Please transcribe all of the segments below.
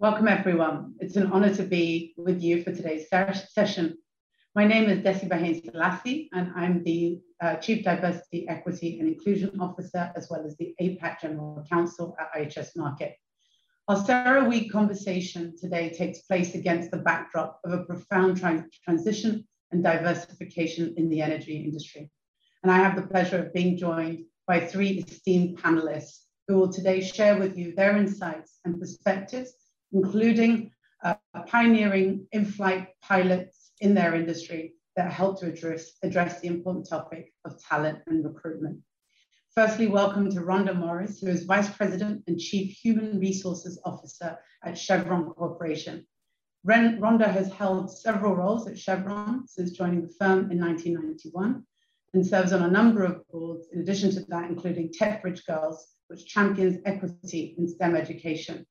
Welcome, everyone. It's an honor to be with you for today's session. My name is Desi Bahane Selassie, and I'm the uh, Chief Diversity, Equity and Inclusion Officer, as well as the APAC General Counsel at IHS Markit. Our CERAWeek conversation today takes place against the backdrop of a profound transition and diversification in the energy industry. And I have the pleasure of being joined by three esteemed panelists who will today share with you their insights and perspectives including uh, pioneering in-flight pilots in their industry that help to address, address the important topic of talent and recruitment. Firstly, welcome to Rhonda Morris, who is Vice President and Chief Human Resources Officer at Chevron Corporation. Rhonda has held several roles at Chevron since joining the firm in 1991 and serves on a number of boards, in addition to that, including TechBridge Girls, which champions equity in STEM education.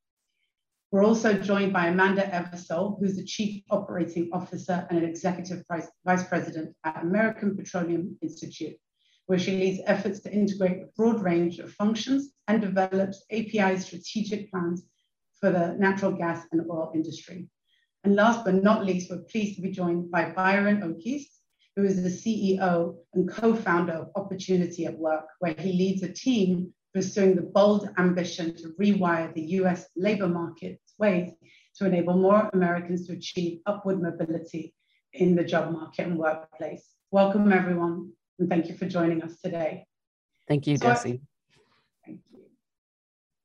We're also joined by Amanda Eversole, who's the Chief Operating Officer and an Executive Vice President at American Petroleum Institute, where she leads efforts to integrate a broad range of functions and develops API strategic plans for the natural gas and oil industry. And last but not least, we're pleased to be joined by Byron O'Keefe, who is the CEO and co-founder of Opportunity at Work, where he leads a team pursuing the bold ambition to rewire the US labor market's ways to enable more Americans to achieve upward mobility in the job market and workplace. Welcome, everyone, and thank you for joining us today. Thank you, so Desi. Thank you.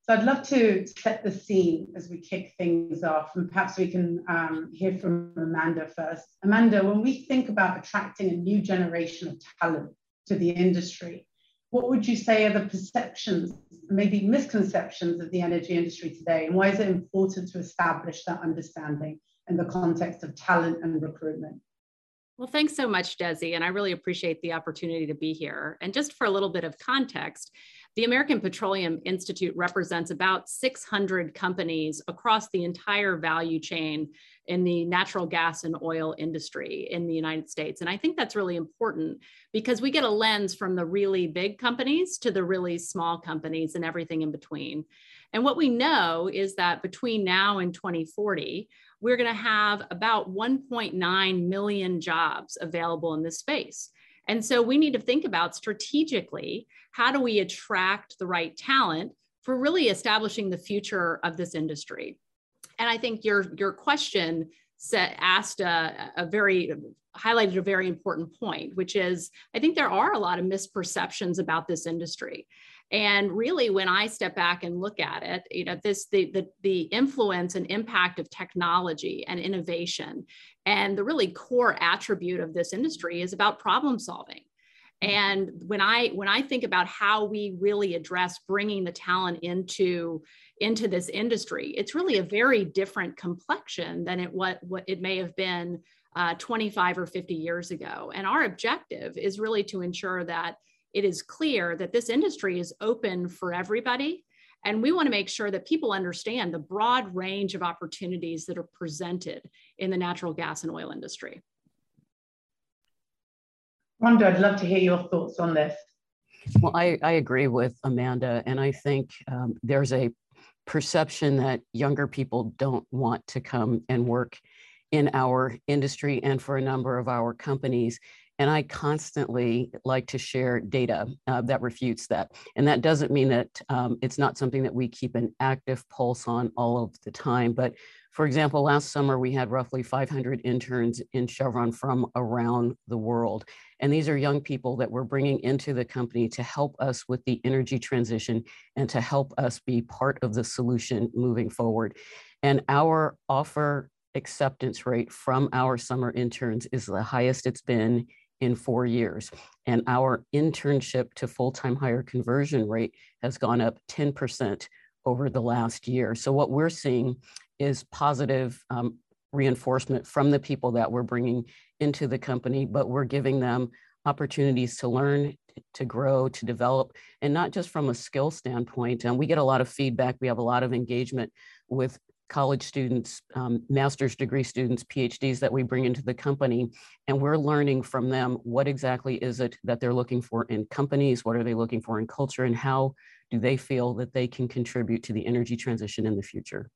So I'd love to set the scene as we kick things off, and perhaps we can um, hear from Amanda first. Amanda, when we think about attracting a new generation of talent to the industry, what would you say are the perceptions, maybe misconceptions of the energy industry today? And why is it important to establish that understanding in the context of talent and recruitment? Well, thanks so much, Desi, and I really appreciate the opportunity to be here. And just for a little bit of context, the American Petroleum Institute represents about 600 companies across the entire value chain in the natural gas and oil industry in the United States. And I think that's really important because we get a lens from the really big companies to the really small companies and everything in between. And what we know is that between now and 2040, we're going to have about 1.9 million jobs available in this space. And so we need to think about strategically how do we attract the right talent for really establishing the future of this industry. And I think your your question set, asked a, a very highlighted a very important point, which is I think there are a lot of misperceptions about this industry. And really, when I step back and look at it, you know, this the the, the influence and impact of technology and innovation, and the really core attribute of this industry is about problem solving. And when I when I think about how we really address bringing the talent into into this industry, it's really a very different complexion than it what what it may have been uh, 25 or 50 years ago. And our objective is really to ensure that it is clear that this industry is open for everybody. And we want to make sure that people understand the broad range of opportunities that are presented in the natural gas and oil industry. Rhonda, I'd love to hear your thoughts on this. Well, I, I agree with Amanda, and I think um, there's a perception that younger people don't want to come and work in our industry and for a number of our companies. And I constantly like to share data uh, that refutes that. And that doesn't mean that um, it's not something that we keep an active pulse on all of the time. But for example, last summer we had roughly 500 interns in Chevron from around the world. And these are young people that we're bringing into the company to help us with the energy transition and to help us be part of the solution moving forward. And our offer acceptance rate from our summer interns is the highest it's been in four years. And our internship to full-time hire conversion rate has gone up 10% over the last year. So what we're seeing is positive um, reinforcement from the people that we're bringing into the company, but we're giving them opportunities to learn, to grow, to develop, and not just from a skill standpoint. And we get a lot of feedback. We have a lot of engagement with college students, um, master's degree students, PhDs that we bring into the company, and we're learning from them what exactly is it that they're looking for in companies, what are they looking for in culture, and how do they feel that they can contribute to the energy transition in the future.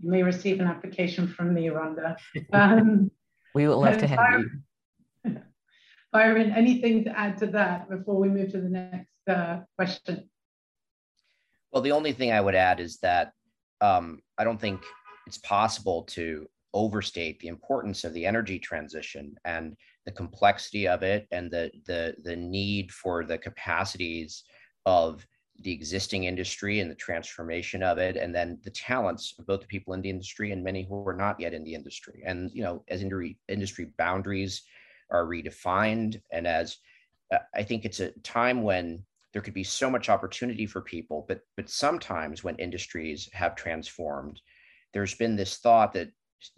You may receive an application from me, Rhonda. Um, we would love to have Byron, you. Byron, anything to add to that before we move to the next uh, question? Well, the only thing I would add is that um, I don't think it's possible to overstate the importance of the energy transition and the complexity of it and the the the need for the capacities of the existing industry and the transformation of it and then the talents of both the people in the industry and many who are not yet in the industry. And you know as industry industry boundaries are redefined and as uh, i think it's a time when there could be so much opportunity for people but but sometimes when industries have transformed there's been this thought that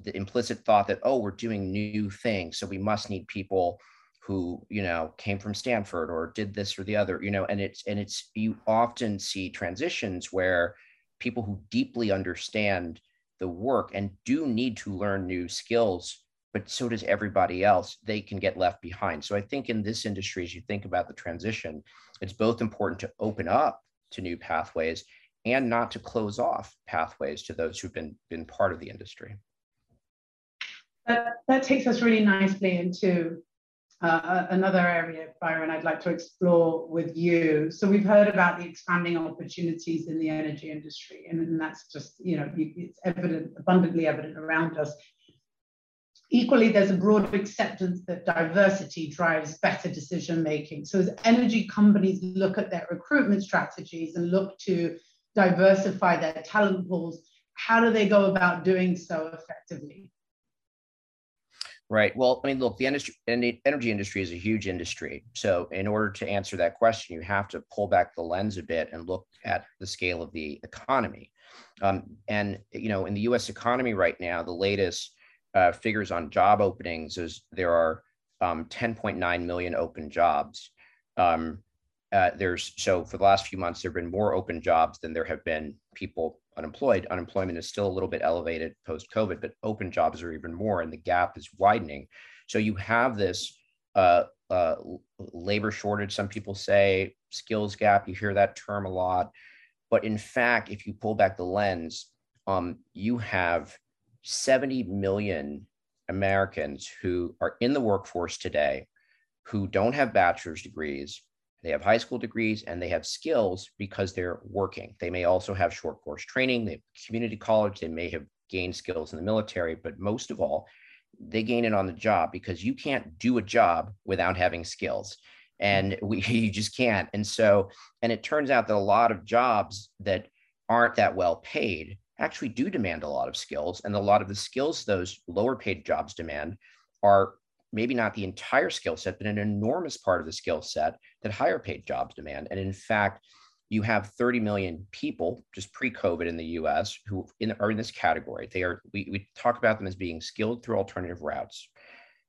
the implicit thought that oh we're doing new things so we must need people who you know came from stanford or did this or the other you know and it's and it's you often see transitions where people who deeply understand the work and do need to learn new skills but so does everybody else they can get left behind. So i think in this industry as you think about the transition it's both important to open up to new pathways and not to close off pathways to those who've been been part of the industry that, that takes us really nicely into uh, another area, Byron, I'd like to explore with you. So we've heard about the expanding opportunities in the energy industry, and, and that's just, you know, it's evident, abundantly evident around us. Equally, there's a broad acceptance that diversity drives better decision making. So as energy companies look at their recruitment strategies and look to diversify their talent pools, how do they go about doing so effectively? Right. Well, I mean, look, the energy industry is a huge industry. So, in order to answer that question, you have to pull back the lens a bit and look at the scale of the economy. Um, and you know, in the U.S. economy right now, the latest uh, figures on job openings is there are um, 10.9 million open jobs. Um, uh, there's so for the last few months, there have been more open jobs than there have been people unemployed. Unemployment is still a little bit elevated post COVID, but open jobs are even more, and the gap is widening. So you have this uh, uh, labor shortage. Some people say skills gap. You hear that term a lot, but in fact, if you pull back the lens, um, you have 70 million Americans who are in the workforce today who don't have bachelor's degrees they have high school degrees and they have skills because they're working. They may also have short course training, they have community college, they may have gained skills in the military, but most of all, they gain it on the job because you can't do a job without having skills. And we, you just can't. And so, and it turns out that a lot of jobs that aren't that well paid actually do demand a lot of skills. And a lot of the skills those lower paid jobs demand are maybe not the entire skill set, but an enormous part of the skill set that higher paid jobs demand. And in fact, you have 30 million people just pre-COVID in the US who in, are in this category. They are, we, we talk about them as being skilled through alternative routes.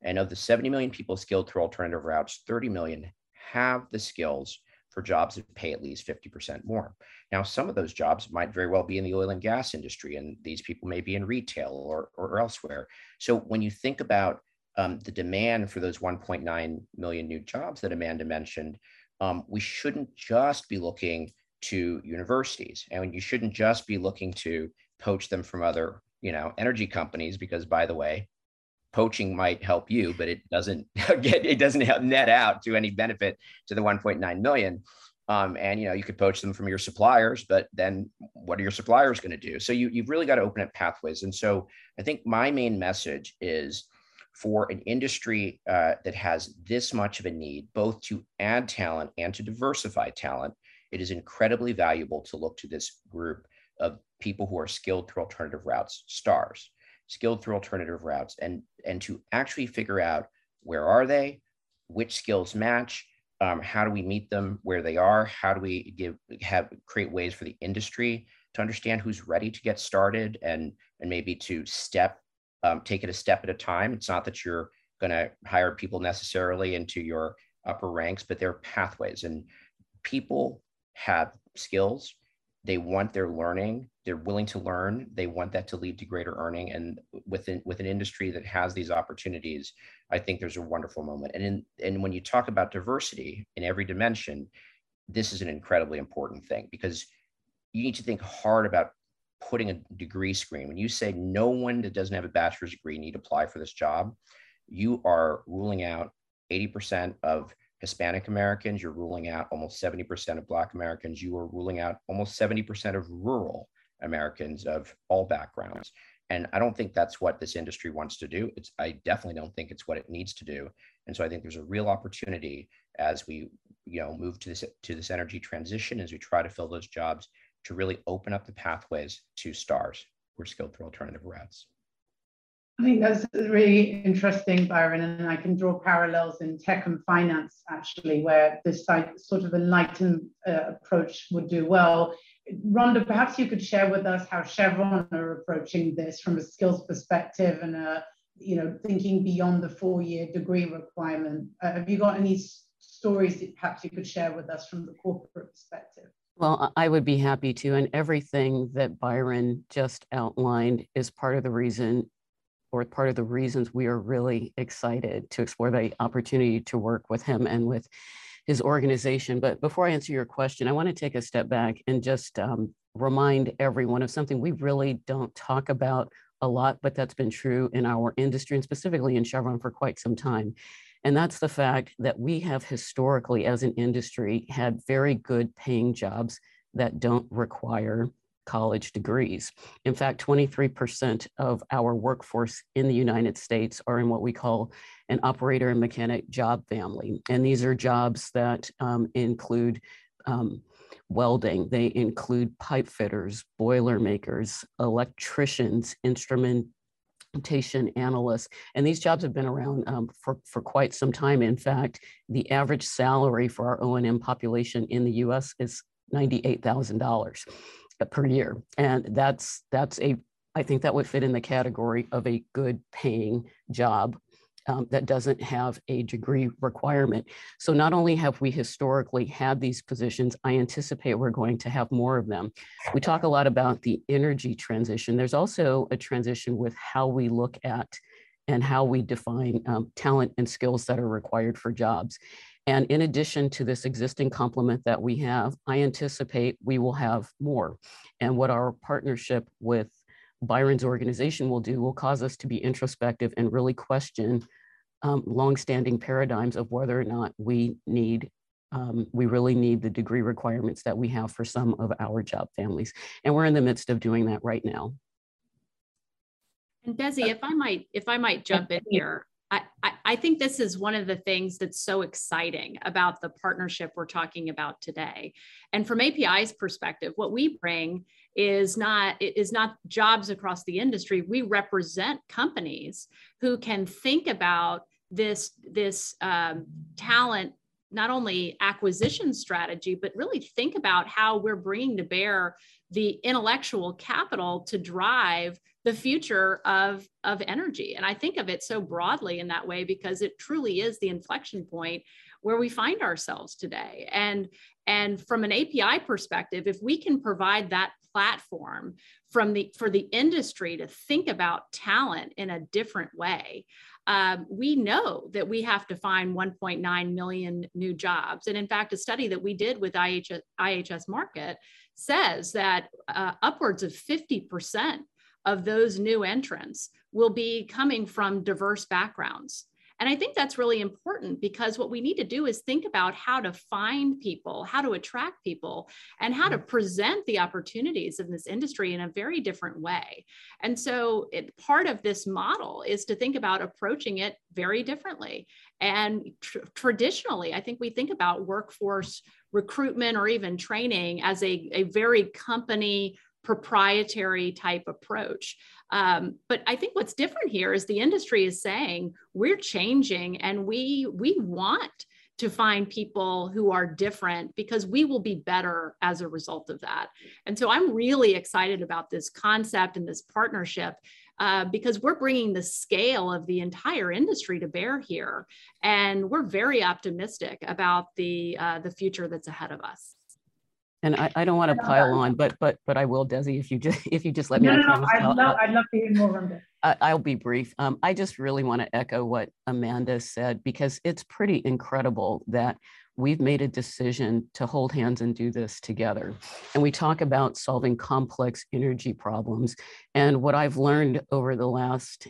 And of the 70 million people skilled through alternative routes, 30 million have the skills for jobs that pay at least 50% more. Now, some of those jobs might very well be in the oil and gas industry, and these people may be in retail or, or elsewhere. So when you think about um, the demand for those 1.9 million new jobs that Amanda mentioned, um, we shouldn't just be looking to universities and you shouldn't just be looking to poach them from other you know energy companies because by the way poaching might help you but it doesn't get it doesn't help net out to any benefit to the 1.9 million um, and you know you could poach them from your suppliers but then what are your suppliers going to do? So you, you've really got to open up pathways. And so i think my main message is for an industry uh, that has this much of a need, both to add talent and to diversify talent, it is incredibly valuable to look to this group of people who are skilled through alternative routes, stars, skilled through alternative routes, and, and to actually figure out where are they, which skills match, um, how do we meet them where they are, how do we give have create ways for the industry to understand who's ready to get started and and maybe to step um, take it a step at a time. It's not that you're going to hire people necessarily into your upper ranks, but there are pathways and people have skills. They want their learning. They're willing to learn. They want that to lead to greater earning. And within with an industry that has these opportunities, I think there's a wonderful moment. And in, and when you talk about diversity in every dimension, this is an incredibly important thing because you need to think hard about putting a degree screen. When you say no one that doesn't have a bachelor's degree need to apply for this job, you are ruling out 80% of Hispanic Americans, you're ruling out almost 70% of Black Americans, you are ruling out almost 70% of rural Americans of all backgrounds. And I don't think that's what this industry wants to do. It's I definitely don't think it's what it needs to do. And so I think there's a real opportunity as we you know move to this to this energy transition as we try to fill those jobs to really open up the pathways to stars or skilled through alternative routes. I think that's really interesting, Byron, and I can draw parallels in tech and finance actually, where this sort of enlightened uh, approach would do well. Rhonda, perhaps you could share with us how Chevron are approaching this from a skills perspective and a, you know, thinking beyond the four-year degree requirement. Uh, have you got any stories that perhaps you could share with us from the corporate perspective? Well, I would be happy to. And everything that Byron just outlined is part of the reason or part of the reasons we are really excited to explore the opportunity to work with him and with his organization. But before I answer your question, I want to take a step back and just um, remind everyone of something we really don't talk about a lot, but that's been true in our industry and specifically in Chevron for quite some time. And that's the fact that we have historically, as an industry, had very good paying jobs that don't require college degrees. In fact, 23% of our workforce in the United States are in what we call an operator and mechanic job family. And these are jobs that um, include um, welding, they include pipe fitters, boiler makers, electricians, instrument analysts. And these jobs have been around um, for, for quite some time. In fact, the average salary for our O&M population in the US is $98,000 per year. And that's, that's a, I think that would fit in the category of a good paying job um, that doesn't have a degree requirement. So not only have we historically had these positions, I anticipate we're going to have more of them. We talk a lot about the energy transition. There's also a transition with how we look at and how we define um, talent and skills that are required for jobs. And in addition to this existing complement that we have, I anticipate we will have more. And what our partnership with Byron's organization will do will cause us to be introspective and really question um, longstanding paradigms of whether or not we need um, we really need the degree requirements that we have for some of our job families. And we're in the midst of doing that right now. And Desi, if I might, if I might jump in here, I, I, think this is one of the things that's so exciting about the partnership we're talking about today. And from API's perspective, what we bring is not is not jobs across the industry. We represent companies who can think about this this um, talent not only acquisition strategy, but really think about how we're bringing to bear the intellectual capital to drive the future of, of energy. And I think of it so broadly in that way because it truly is the inflection point where we find ourselves today. And, and from an API perspective, if we can provide that platform from the for the industry to think about talent in a different way, um, we know that we have to find 1.9 million new jobs. And in fact, a study that we did with IHS, IHS Markit says that uh, upwards of 50% of those new entrants will be coming from diverse backgrounds. And I think that's really important because what we need to do is think about how to find people, how to attract people, and how to mm. present the opportunities in this industry in a very different way. And so, it, part of this model is to think about approaching it very differently. And tr- traditionally, I think we think about workforce recruitment or even training as a, a very company proprietary type approach. Um, but I think what's different here is the industry is saying we're changing and we we want to find people who are different because we will be better as a result of that. And so I'm really excited about this concept and this partnership uh, because we're bringing the scale of the entire industry to bear here, and we're very optimistic about the uh, the future that's ahead of us. And I, I don't want to pile on, but but but I will, Desi, if you just if you just let me. No, no, no. I'd love, I'd love to hear more on this. I'll be brief. Um, I just really want to echo what Amanda said because it's pretty incredible that we've made a decision to hold hands and do this together. And we talk about solving complex energy problems. And what I've learned over the last,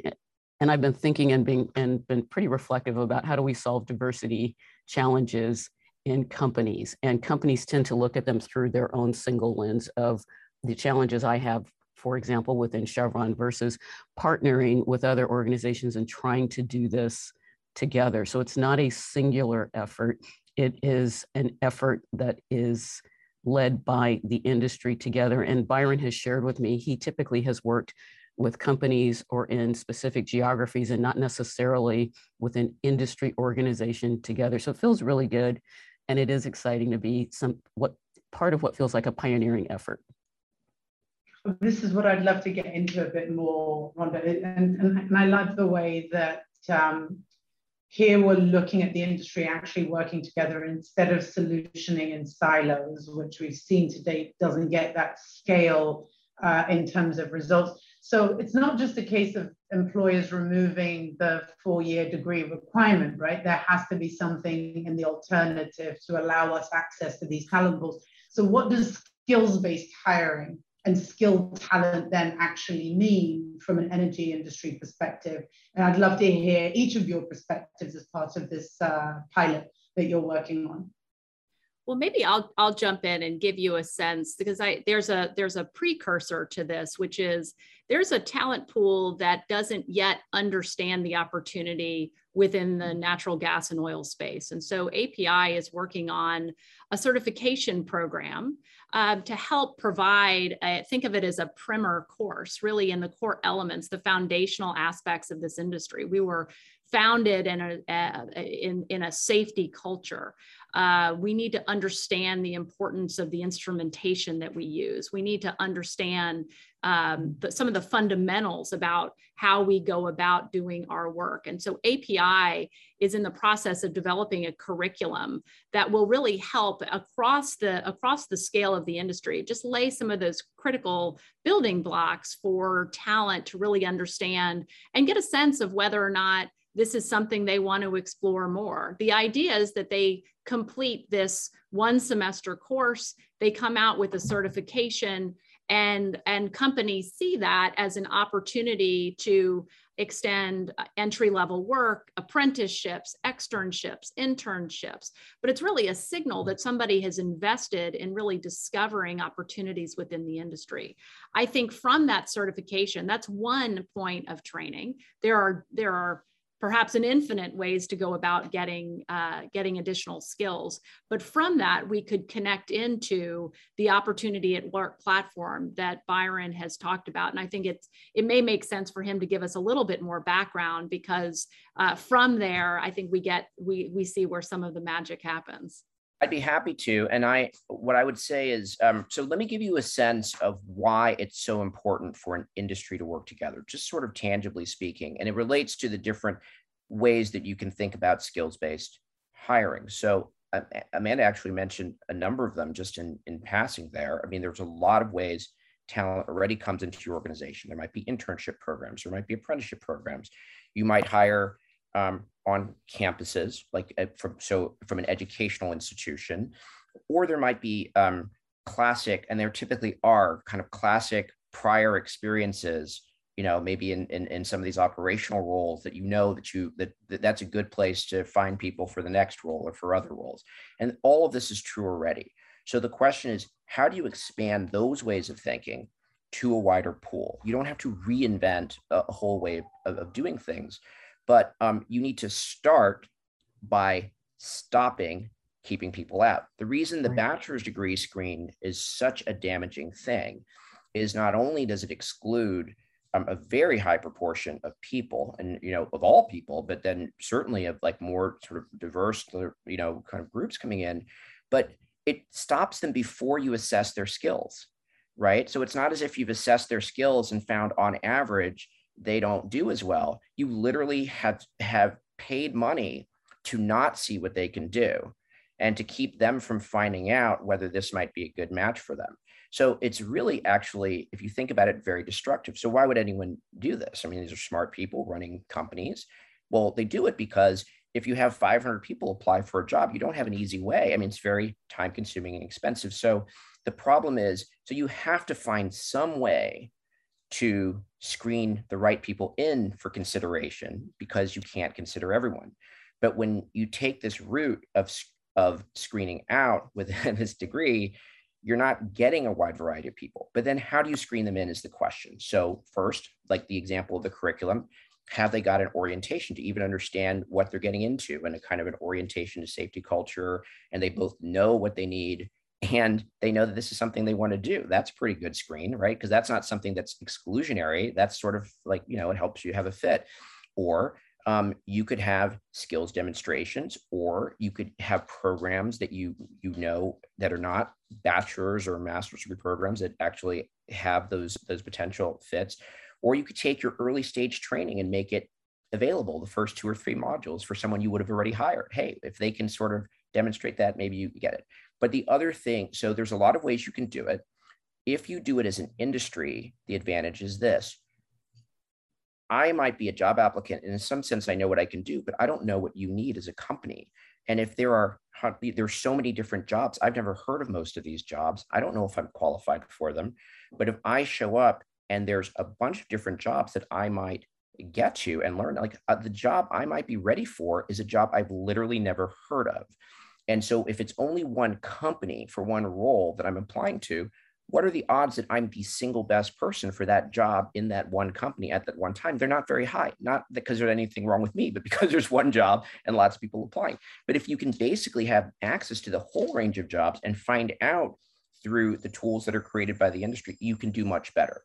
and I've been thinking and being and been pretty reflective about how do we solve diversity challenges in companies. And companies tend to look at them through their own single lens of the challenges I have, for example, within Chevron versus partnering with other organizations and trying to do this together. So it's not a singular effort. It is an effort that is led by the industry together. And Byron has shared with me, he typically has worked with companies or in specific geographies and not necessarily with an industry organization together. So it feels really good. And it is exciting to be some what part of what feels like a pioneering effort. This is what I'd love to get into a bit more, Rhonda. And, and, and I love the way that um, here we're looking at the industry actually working together instead of solutioning in silos, which we've seen to date doesn't get that scale uh, in terms of results. So it's not just a case of employers removing the four-year degree requirement, right? There has to be something in the alternative to allow us access to these talent pools. So what does skills-based hiring and skilled talent then actually mean from an energy industry perspective? And I'd love to hear each of your perspectives as part of this uh, pilot that you're working on. Well, maybe I'll I'll jump in and give you a sense because I there's a there's a precursor to this, which is there's a talent pool that doesn't yet understand the opportunity within the natural gas and oil space. And so API is working on a certification program uh, to help provide, a, think of it as a primer course, really in the core elements, the foundational aspects of this industry. We were founded in a, in, in a safety culture. Uh, we need to understand the importance of the instrumentation that we use. We need to understand um, the, some of the fundamentals about how we go about doing our work. And so API is in the process of developing a curriculum that will really help across the across the scale of the industry, just lay some of those critical building blocks for talent to really understand and get a sense of whether or not this is something they want to explore more. The idea is that they complete this one semester course, they come out with a certification and and companies see that as an opportunity to extend entry level work apprenticeships externships internships. But it's really a signal that somebody has invested in really discovering opportunities within the industry. I think from that certification that's one point of training. There are there are perhaps an infinite ways to go about getting uh, getting additional skills. But from that we could connect into the opportunity at work platform that byron has talked about. And i think it's it may make sense for him to give us a little bit more background because uh, from there i think we get we we see where some of the magic happens I'd be happy to. And I, what I would say is, um, so let me give you a sense of why it's so important for an industry to work together, just sort of tangibly speaking. And it relates to the different ways that you can think about skills based hiring. So uh, Amanda actually mentioned a number of them just in, in passing there. I mean, there's a lot of ways talent already comes into your organization. There might be internship programs, there might be apprenticeship programs. You might hire um, on campuses, like uh, from so from an educational institution, or there might be um, classic, and there typically are kind of classic prior experiences. You know, maybe in, in in some of these operational roles that you know that you that, that that's a good place to find people for the next role or for other roles, and all of this is true already. So the question is, how do you expand those ways of thinking to a wider pool? You don't have to reinvent a, whole way of, of doing things but um, you need to start by stopping keeping people out. The reason the bachelor's degree screen is such a damaging thing is not only does it exclude um, a very high proportion of people and you know of all people but then certainly of like more sort of diverse you know kind of groups coming in but it stops them before you assess their skills right so it's not as if you've assessed their skills and found on average they don't do as well. You literally have have paid money to not see what they can do and to keep them from finding out whether this might be a good match for them. So it's really actually, if you think about it, very destructive. So why would anyone do this? I mean, these are smart people running companies. Well, they do it because if you have 500 people apply for a job, you don't have an easy way. I mean, it's very time consuming and expensive. So the problem is, so you have to find some way to screen the right people in for consideration because you can't consider everyone. But when you take this route of, of screening out with this degree, you're not getting a wide variety of people. But then how do you screen them in is the question. So first, like the example of the curriculum, have they got an orientation to even understand what they're getting into and a kind of an orientation to safety culture and they both know what they need and they know that this is something they want to do that's pretty good screen right because that's not something that's exclusionary that's sort of like you know it helps you have a fit or um, you could have skills demonstrations or you could have programs that you you know that are not bachelor's or master's degree programs that actually have those those potential fits or you could take your early stage training and make it available the first two or three modules for someone you would have already hired. Hey, if they can sort of demonstrate that, maybe you get it. But the other thing, so there's a lot of ways you can do it. If you do it as an industry, the advantage is this. I might be a job applicant, and in some sense, I know what I can do, but I don't know what you need as a company. And if there are there's so many different jobs, I've never heard of most of these jobs. I don't know if I'm qualified for them. But if I show up and there's a bunch of different jobs that I might get to and learn. Like uh, the job I might be ready for is a job I've literally never heard of. And so if it's only one company for one role that I'm applying to, what are the odds that I'm the single best person for that job in that one company at that one time? They're not very high, not because there's anything wrong with me, but because there's one job and lots of people applying. But if you can basically have access to the whole range of jobs and find out through the tools that are created by the industry, you can do much better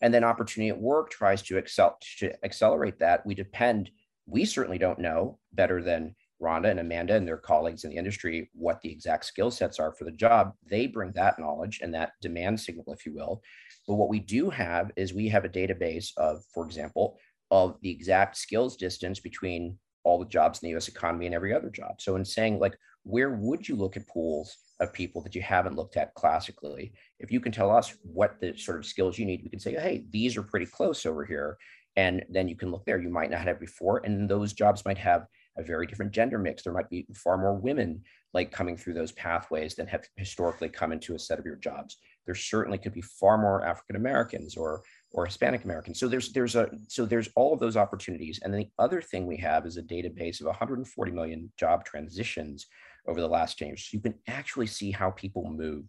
and then opportunity at work tries to excel to accelerate that we depend we certainly don't know better than rhonda and amanda and their colleagues in the industry what the exact skill sets are for the job they bring that knowledge and that demand signal if you will but what we do have is we have a database of for example of the exact skills distance between all the jobs in the us economy and every other job so in saying like where would you look at pools of people that you haven't looked at classically. If you can tell us what the sort of skills you need, we can say, hey, these are pretty close over here. And then you can look there. You might not have before. And those jobs might have a very different gender mix. There might be far more women like coming through those pathways than have historically come into a set of your jobs. There certainly could be far more African Americans or or Hispanic Americans. So there's there's a so there's all of those opportunities. And then the other thing we have is a database of 140 million job transitions over the last 10 years. So you can actually see how people move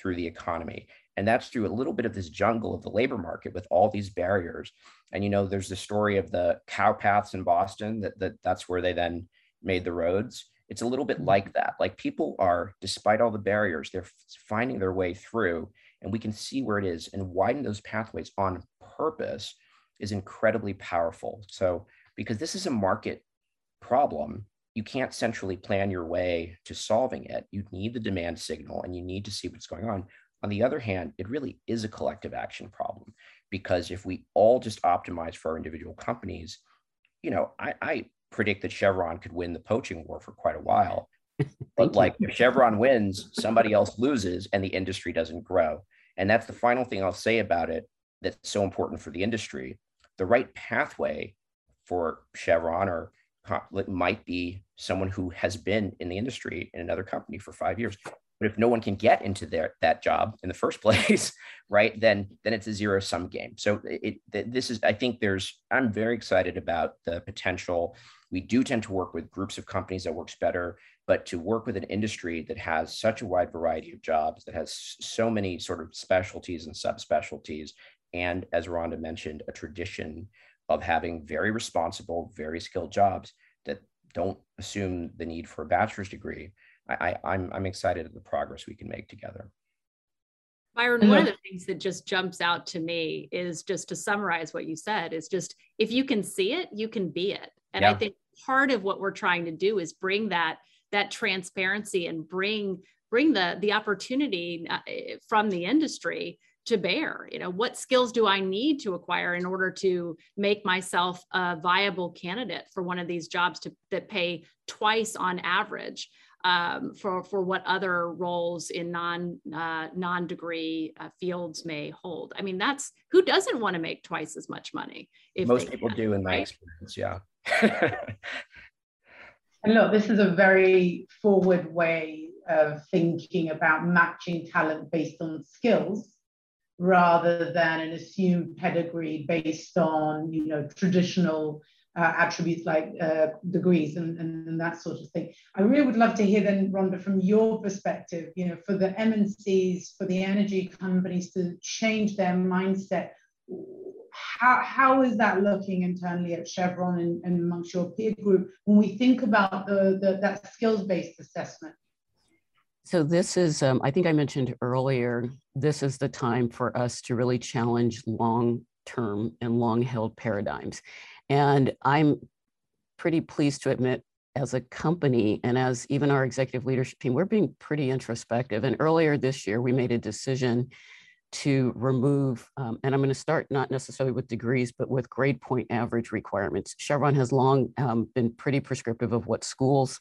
through the economy. And that's through a little bit of this jungle of the labor market with all these barriers. And you know, there's the story of the cow paths in Boston that, that that's where they then made the roads. It's a little bit mm-hmm. like that. Like people are, despite all the barriers, they're finding their way through, and we can see where it is and widen those pathways on purpose is incredibly powerful. So, because this is a market problem, you can't centrally plan your way to solving it. You need the demand signal and you need to see what's going on. On the other hand, it really is a collective action problem because if we all just optimize for our individual companies, you know, I, I predict that Chevron could win the poaching war for quite a while. but like if Chevron wins, somebody else loses and the industry doesn't grow. And that's the final thing I'll say about it that's so important for the industry. The right pathway for Chevron or might be someone who has been in the industry in another company for five years. But if no one can get into their that job in the first place, right, then then it's a zero sum game. So it, it this is I think there's I'm very excited about the potential. We do tend to work with groups of companies that works better, but to work with an industry that has such a wide variety of jobs, that has so many sort of specialties and subspecialties, and as Rhonda mentioned, a tradition of having very responsible, very skilled jobs that don't assume the need for a bachelor's degree. I, I, I'm, I'm excited at the progress we can make together. Byron, one of the things that just jumps out to me is just to summarize what you said is just if you can see it, you can be it. And yeah. I think part of what we're trying to do is bring that that transparency and bring bring the the opportunity uh, from the industry to bear you know what skills do i need to acquire in order to make myself a viable candidate for one of these jobs to, that pay twice on average um, for for what other roles in non uh, non degree uh, fields may hold. I mean, that's who doesn't want to make twice as much money. Most people can, do, in my right? experience. Yeah. And look, this is a very forward way of thinking about matching talent based on skills rather than an assumed pedigree based on you know traditional uh, attributes like uh, degrees and, and, and, that sort of thing. I really would love to hear then, Rhonda, from your perspective, you know, for the MNCs, for the energy companies to change their mindset. How, how is that looking internally at Chevron and, and amongst your peer group when we think about the, the that skills-based assessment? So this is, um, I think I mentioned earlier, this is the time for us to really challenge long-term and long-held paradigms. And I'm pretty pleased to admit as a company and as even our executive leadership team, we're being pretty introspective. And earlier this year, we made a decision to remove, um, and I'm going to start not necessarily with degrees, but with grade point average requirements. Chevron has long um, been pretty prescriptive of what schools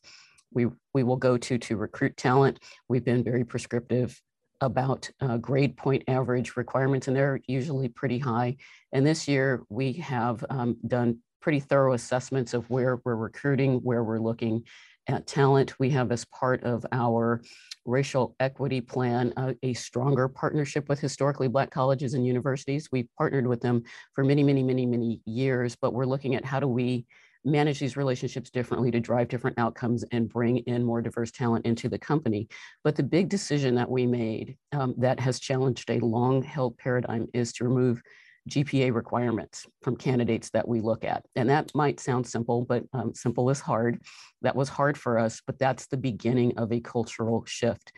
we, we will go to to recruit talent. We've been very prescriptive about uh, grade point average requirements, and they're usually pretty high. And this year we have um, done pretty thorough assessments of where we're recruiting, where we're looking at talent. We have as part of our racial equity plan uh, a stronger partnership with historically Black colleges and universities. We've partnered with them for many, many, many, many years, but we're looking at how do we manage these relationships differently to drive different outcomes and bring in more diverse talent into the company. But the big decision that we made um, that has challenged a long held paradigm is to remove GPA requirements from candidates that we look at. And that might sound simple, but um, simple is hard. That was hard for us, but that's the beginning of a cultural shift.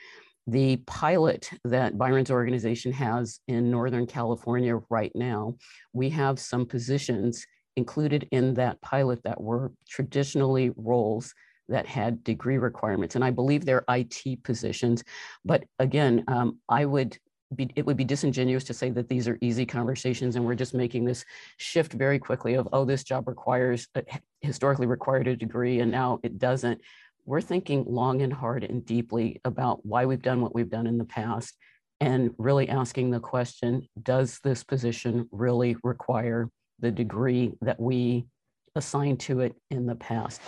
The pilot that Byron's organization has in Northern California right now, we have some positions included in that pilot that were traditionally roles that had degree requirements. And I believe they're IT positions. But again, um, I would be, it would be disingenuous to say that these are easy conversations and we're just making this shift very quickly of, oh, this job requires, uh, historically required a degree and now it doesn't. We're thinking long and hard and deeply about why we've done what we've done in the past and really asking the question, does this position really require the degree that we assigned to it in the past.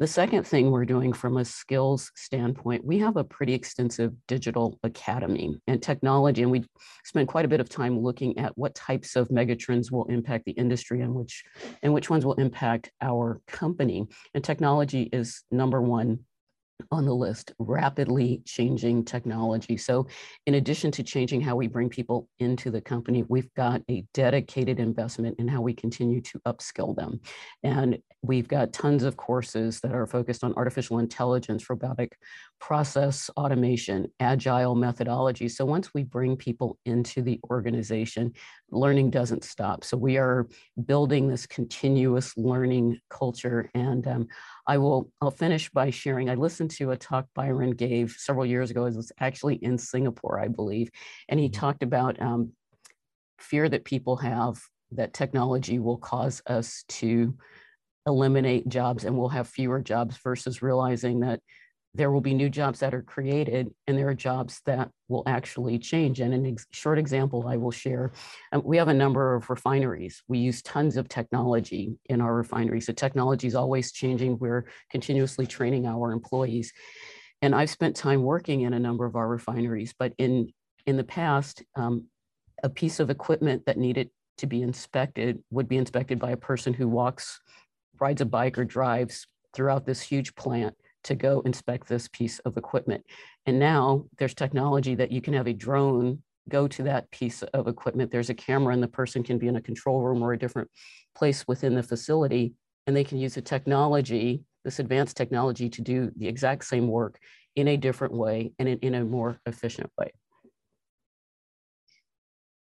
The second thing we're doing from a skills standpoint, we have a pretty extensive digital academy and technology, and we spend quite a bit of time looking at what types of megatrends will impact the industry and which and which ones will impact our company. And technology is number one on the list rapidly changing technology. So, in addition to changing how we bring people into the company, we've got a dedicated investment in how we continue to upskill them. And we've got tons of courses that are focused on artificial intelligence, robotic process automation, agile methodology. So, once we bring people into the organization, learning doesn't stop. So, we are building this continuous learning culture. And um, I will I'll finish by sharing. I listened to a talk Byron gave several years ago. It was actually in Singapore, I believe, and he mm-hmm. talked about um, fear that people have that technology will cause us to eliminate jobs and we'll have fewer jobs versus realizing that there will be new jobs that are created and there are jobs that will actually change. And an ex short example I will share, um, we have a number of refineries. We use tons of technology in our refineries. So technology is always changing. We're continuously training our employees. And I've spent time working in a number of our refineries, but in, in the past, um, a piece of equipment that needed to be inspected would be inspected by a person who walks, rides a bike or drives throughout this huge plant to go inspect this piece of equipment. And now there's technology that you can have a drone go to that piece of equipment. There's a camera and the person can be in a control room or a different place within the facility and they can use the technology, this advanced technology to do the exact same work in a different way and in, in a more efficient way.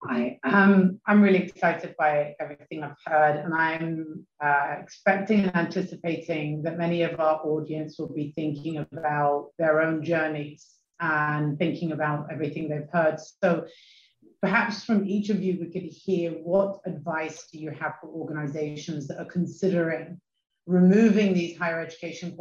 I um, I'm really excited by everything I've heard, and I'm uh, expecting and anticipating that many of our audience will be thinking about their own journeys and thinking about everything they've heard. So, perhaps from each of you, we could hear what advice do you have for organizations that are considering removing these higher education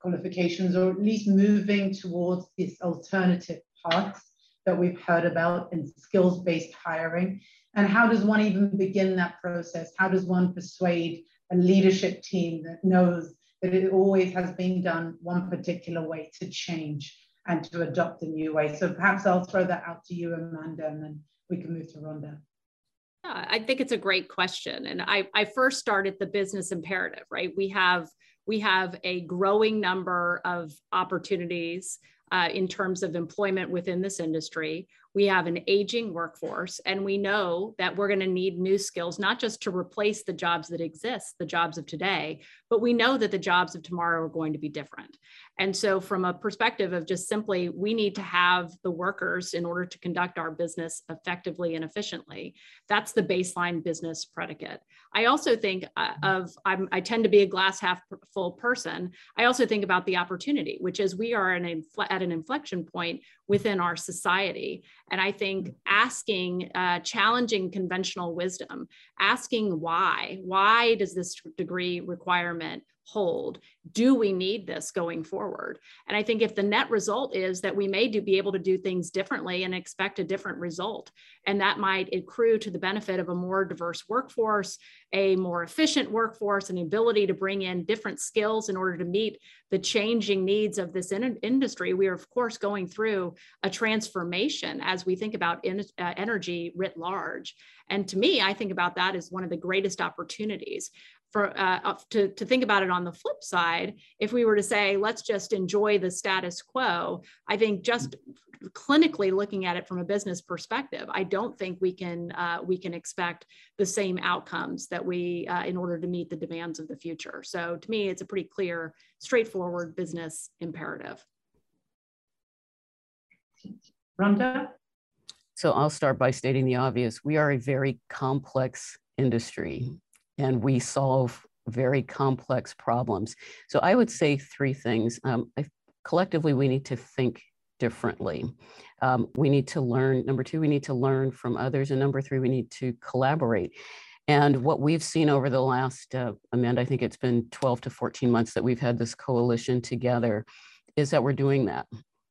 qualifications, or at least moving towards this alternative path that we've heard about in skills based hiring? And how does one even begin that process? How does one persuade a leadership team that knows that it always has been done one particular way to change and to adopt a new way. So perhaps I'll throw that out to you, Amanda, and then we can move to Rhonda. Yeah, I think it's a great question. And I, I first started the business imperative, right? We have we have a growing number of opportunities uh, in terms of employment within this industry. We have an aging workforce, and we know that we're going to need new skills, not just to replace the jobs that exist, the jobs of today, but we know that the jobs of tomorrow are going to be different. And so, from a perspective of just simply, we need to have the workers in order to conduct our business effectively and efficiently. That's the baseline business predicate. I also think uh, of, I'm, i tend to be a glass half full person. I also think about the opportunity, which is we are an at an inflection point within our society. And I think asking, uh, challenging conventional wisdom, asking why, why does this degree requirement hold? Do we need this going forward? And I think if the net result is that we may do be able to do things differently and expect a different result, and that might accrue to the benefit of a more diverse workforce, a more efficient workforce, an ability to bring in different skills in order to meet the changing needs of this in- industry. We are, of course, going through a transformation as we think about in, uh, energy writ large. And to me, I think about that as one of the greatest opportunities for uh, to, to think about it on the flip side if we were to say let's just enjoy the status quo i think just clinically looking at it from a business perspective i don't think we can uh, we can expect the same outcomes that we uh, in order to meet the demands of the future so to me it's a pretty clear straightforward business imperative Rhonda? So I'll start by stating the obvious. We are a very complex industry and we solve very complex problems. So I would say three things. Um, I, collectively, we need to think differently. Um, we need to learn, number two, we need to learn from others. And number three, we need to collaborate. And what we've seen over the last, uh, Amanda, I think it's been 12 to 14 months that we've had this coalition together, is that we're doing that.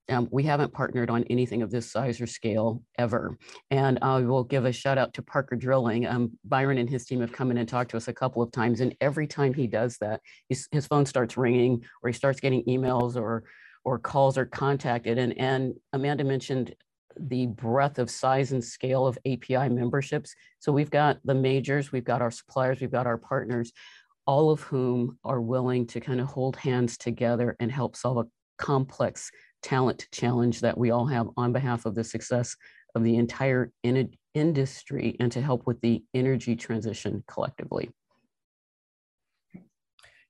Um, we haven't partnered on anything of this size or scale ever. And I will give a shout out to Parker Drilling. Um, Byron and his team have come in and talked to us a couple of times. And every time he does that, his, his phone starts ringing or he starts getting emails or, or calls or contacted. And, and Amanda mentioned the breadth of size and scale of API memberships. So we've got the majors, we've got our suppliers, we've got our partners, all of whom are willing to kind of hold hands together and help solve a complex talent challenge that we all have on behalf of the success of the entire in industry and to help with the energy transition collectively.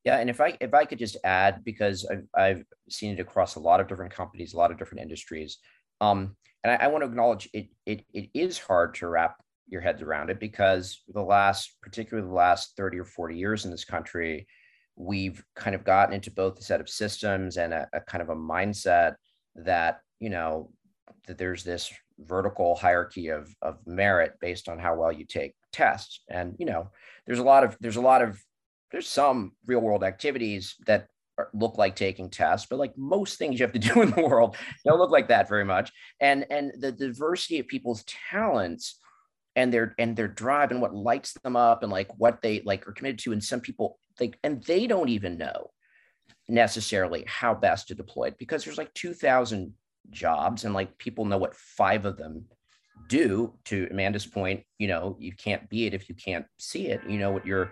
Yeah, and if I if I could just add because I've I've seen it across a lot of different companies, a lot of different industries, um, and I, I want to acknowledge it, it it is hard to wrap your heads around it because the last, particularly the last thirty or forty years in this country, we've kind of gotten into both a set of systems and a, a kind of a mindset that you know that there's this vertical hierarchy of of merit based on how well you take tests. And you know there's a lot of there's a lot of there's some real world activities that are, look like taking tests but like most things you have to do in the world don't look like that very much. And and the diversity of people's talents and their and their drive and what lights them up and like what they like are committed to. And some people like and they don't even know necessarily how best to deploy it because there's like 2000 jobs and like people know what five of them do. To amanda's point you know you can't be it if you can't see it. You know what your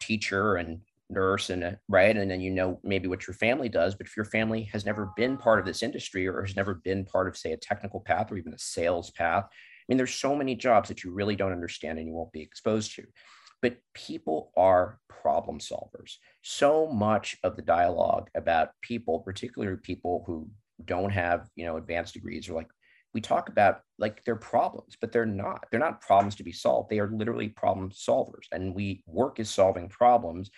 teacher and nurse and uh, right? And then you know maybe what your family does. But if your family has never been part of this industry or has never been part of say a technical path or even a sales path i mean there's so many jobs that you really don't understand and you won't be exposed to but people are problem solvers. So much of the dialogue about people, particularly people who don't have, you know, advanced degrees, are like, we talk about like their problems, but they're not. They're not problems to be solved. They are literally problem solvers. And we work is solving problems.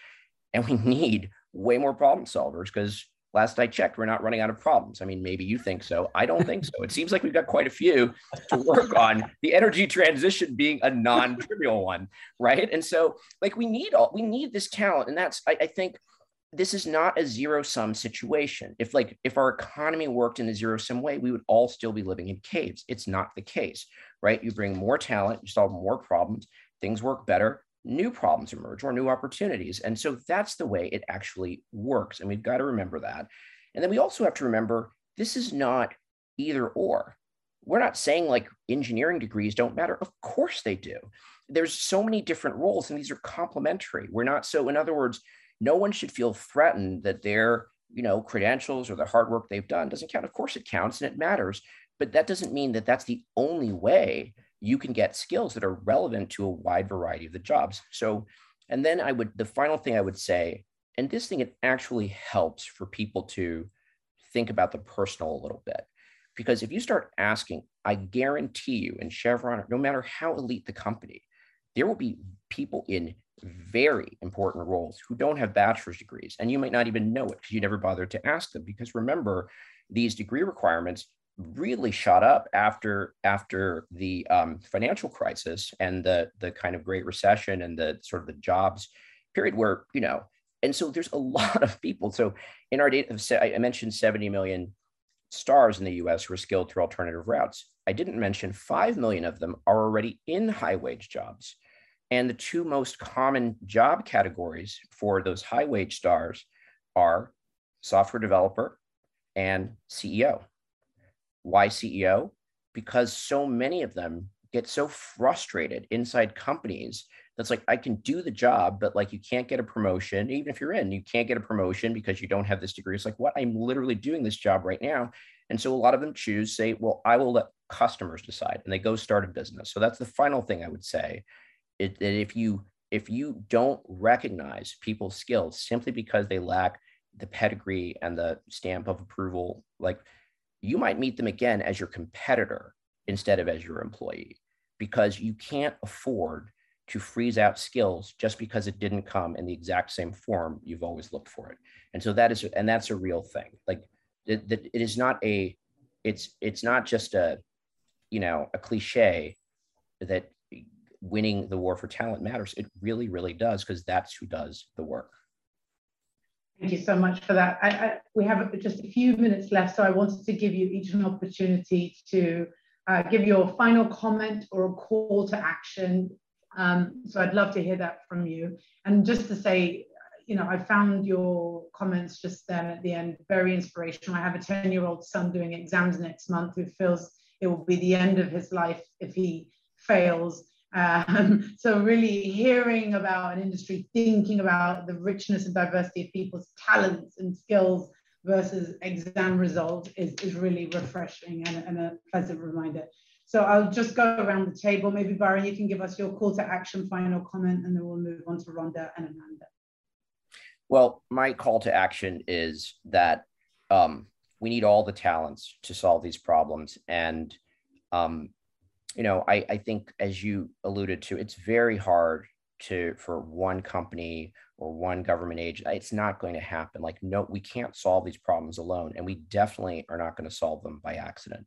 And we need way more problem solvers because last I checked, we're not running out of problems. I mean, maybe you think so. I don't think so. It seems like we've got quite a few to work on. The energy transition being a non-trivial one, right? And so, like, we need all we need this talent, and that's I, I think this is not a zero sum situation. If like if our economy worked in a zero sum way, we would all still be living in caves. It's not the case, right? You bring more talent, you solve more problems, things work better, new problems emerge or new opportunities. And so that's the way it actually works. And we've got to remember that. And then we also have to remember this is not either or. We're not saying like engineering degrees don't matter. Of course they do. There's so many different roles and these are complementary. We're not so, in other words, no one should feel threatened that their you know credentials or the hard work they've done doesn't count. Of course it counts and it matters, but that doesn't mean that that's the only way you can get skills that are relevant to a wide variety of the jobs. So, and then I would, the final thing I would say, and this thing, it actually helps for people to think about the personal a little bit. Because if you start asking, I guarantee you in Chevron, no matter how elite the company, there will be people in very important roles who don't have bachelor's degrees. And you might not even know it because you never bothered to ask them. Because remember, these degree requirements really shot up after after the um, financial crisis and the the kind of Great Recession and the sort of the jobs period where you know and so there's a lot of people. So in our data i mentioned 70 million stars in the us who are skilled through alternative routes. I didn't mention 5 million of them are already in high wage jobs. And the two most common job categories for those high wage stars are software developer and ceo why CEO? Because so many of them get so frustrated inside companies that's like, I can do the job, but like you can't get a promotion. Even if you're in, you can't get a promotion because you don't have this degree. It's like, what? I'm literally doing this job right now. And so a lot of them choose, say, well, I will let customers decide and they go start a business. So that's the final thing I would say. It, that if you if you don't recognize people's skills simply because they lack the pedigree and the stamp of approval, like you might meet them again as your competitor instead of as your employee because you can't afford to freeze out skills just because it didn't come in the exact same form you've always looked for it. And so that is and that's a real thing. Like it, it is not a it's it's not just a you know a cliche that winning the war for talent matters. It really really does because that's who does the work Thank you so much for that. I, I, we have just a few minutes left, so I wanted to give you each an opportunity to uh, give your final comment or a call to action. Um, so I'd love to hear that from you. And just to say, you know, I found your comments just then at the end very inspirational. I have a 10 year old son doing exams next month who feels it will be the end of his life if he fails. Um, so really hearing about an industry, thinking about the richness and diversity of people's talents and skills versus exam results is, is really refreshing and, and a pleasant reminder. So I'll just go around the table. Maybe Byron, you can give us your call to action, final comment, and then we'll move on to Rhonda and Amanda. Well, my call to action is that um, we need all the talents to solve these problems. And um, you know, I, I think as you alluded to, it's very hard to for one company or one government agency. It's not going to happen. Like, no, we can't solve these problems alone, and we definitely are not going to solve them by accident.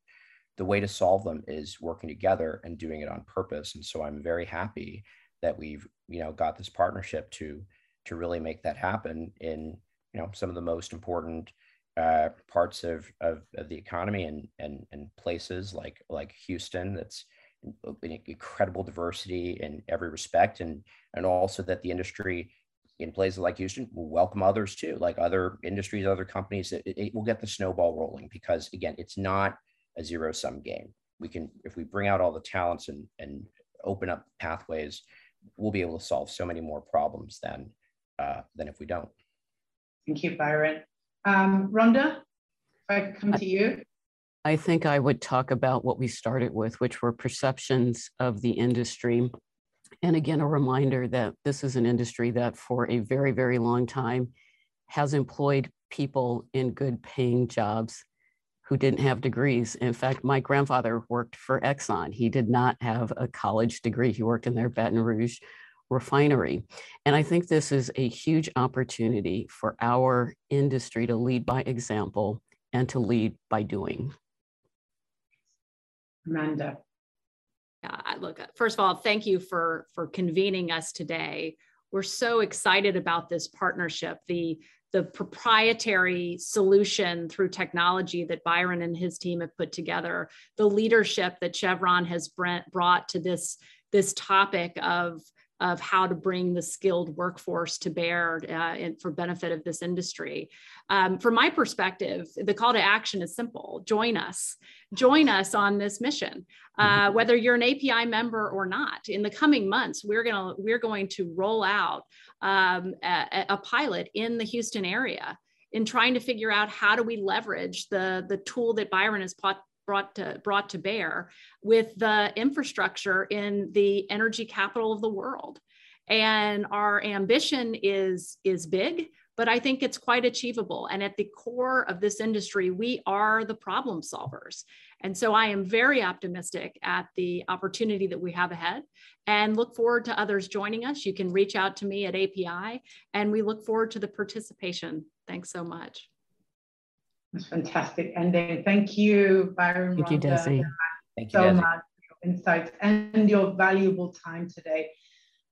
The way to solve them is working together and doing it on purpose. And so I'm very happy that we've, you know, got this partnership to to really make that happen in, you know, some of the most important uh, parts of, of, of the economy and, and, and places like like Houston that's incredible diversity in every respect and and also that the industry in places like Houston will welcome others too, like other industries, other companies. It, it will get the snowball rolling because again, it's not a zero sum game. We can, if we bring out all the talents and and open up pathways, we'll be able to solve so many more problems than uh, than if we don't. Thank you, Byron. Um, Rhonda, if I could come to you. I think I would talk about what we started with, which were perceptions of the industry. And again, a reminder that this is an industry that for a very, very long time has employed people in good paying jobs who didn't have degrees. In fact, my grandfather worked for Exxon. He did not have a college degree. He worked in their Baton Rouge refinery. And I think this is a huge opportunity for our industry to lead by example and to lead by doing. Amanda. Yeah, look, first of all, thank you for, for convening us today. We're so excited about this partnership, the, the proprietary solution through technology that Byron and his team have put together, the leadership that Chevron has brought to this, this topic of of how to bring the skilled workforce to bear uh, for benefit of this industry. Um, from my perspective, the call to action is simple: join us, join us on this mission. Uh, mm-hmm. whether you're an API member or not, in the coming months, we're gonna we're going to roll out um, a, a pilot in the Houston area in trying to figure out how do we leverage the the tool that Byron has brought to, brought to bear with the infrastructure in the energy capital of the world. And our ambition is, is big, but I think it's quite achievable. And at the core of this industry, we are the problem solvers. And so I am very optimistic at the opportunity that we have ahead and look forward to others joining us. You can reach out to me at API, and we look forward to the participation. Thanks so much. That's fantastic ending. Thank you, Byron. Thank Rhonda, you, Desi. Thank you, so Desi. much for your insights and your valuable time today.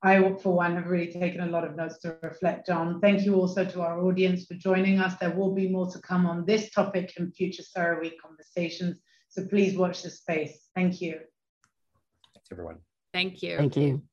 I, for one, have really taken a lot of notes to reflect on. Thank you also to our audience for joining us. There will be more to come on this topic in future CERAWeek conversations. So please watch the space. Thank you. Thanks, everyone. Thank you. Thank you.